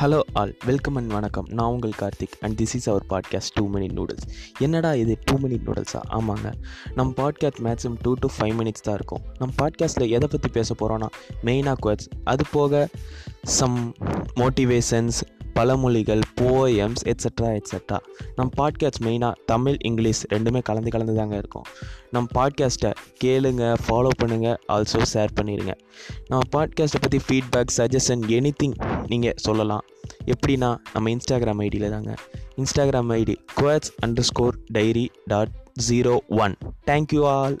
Hello all welcome and வணக்கம். நான் உங்கள் Karthik and this is our podcast two minute noodles என்னடா இது டூ மினிட் நூடுல்ஸா ஆமாங்க. நம்ம podcast maximum two to five minutes தான் இருக்கும். நம்ம பாட்காஸ்ட்டில் எதை பற்றி பேச போகிறோன்னா மெயினாக குவர்ட்ஸ் அது போக சம் மோட்டிவேஷன்ஸ் பழமொழிகள் போயம்ஸ் எட்ஸட்ரா எட்ஸட்ரா நம் பாட்காஸ்ட் மெயினாக தமிழ் இங்கிலீஷ் ரெண்டுமே கலந்து கலந்து தாங்க இருக்கும். நம் பாட்காஸ்ட்டை கேளுங்க ஃபாலோ பண்ணுங்கள் ஆல்சோ ஷேர் பண்ணிடுங்க நம்ம பாட்காஸ்ட்டை பற்றி ஃபீட்பேக் சஜஷன் எனி திங் நீங்கள் சொல்லலாம். எப்படின்னா நம்ம இன்ஸ்டாகிராம் ஐடியில் தாங்க. Instagram ID quotes under score diary dot zero one thank you all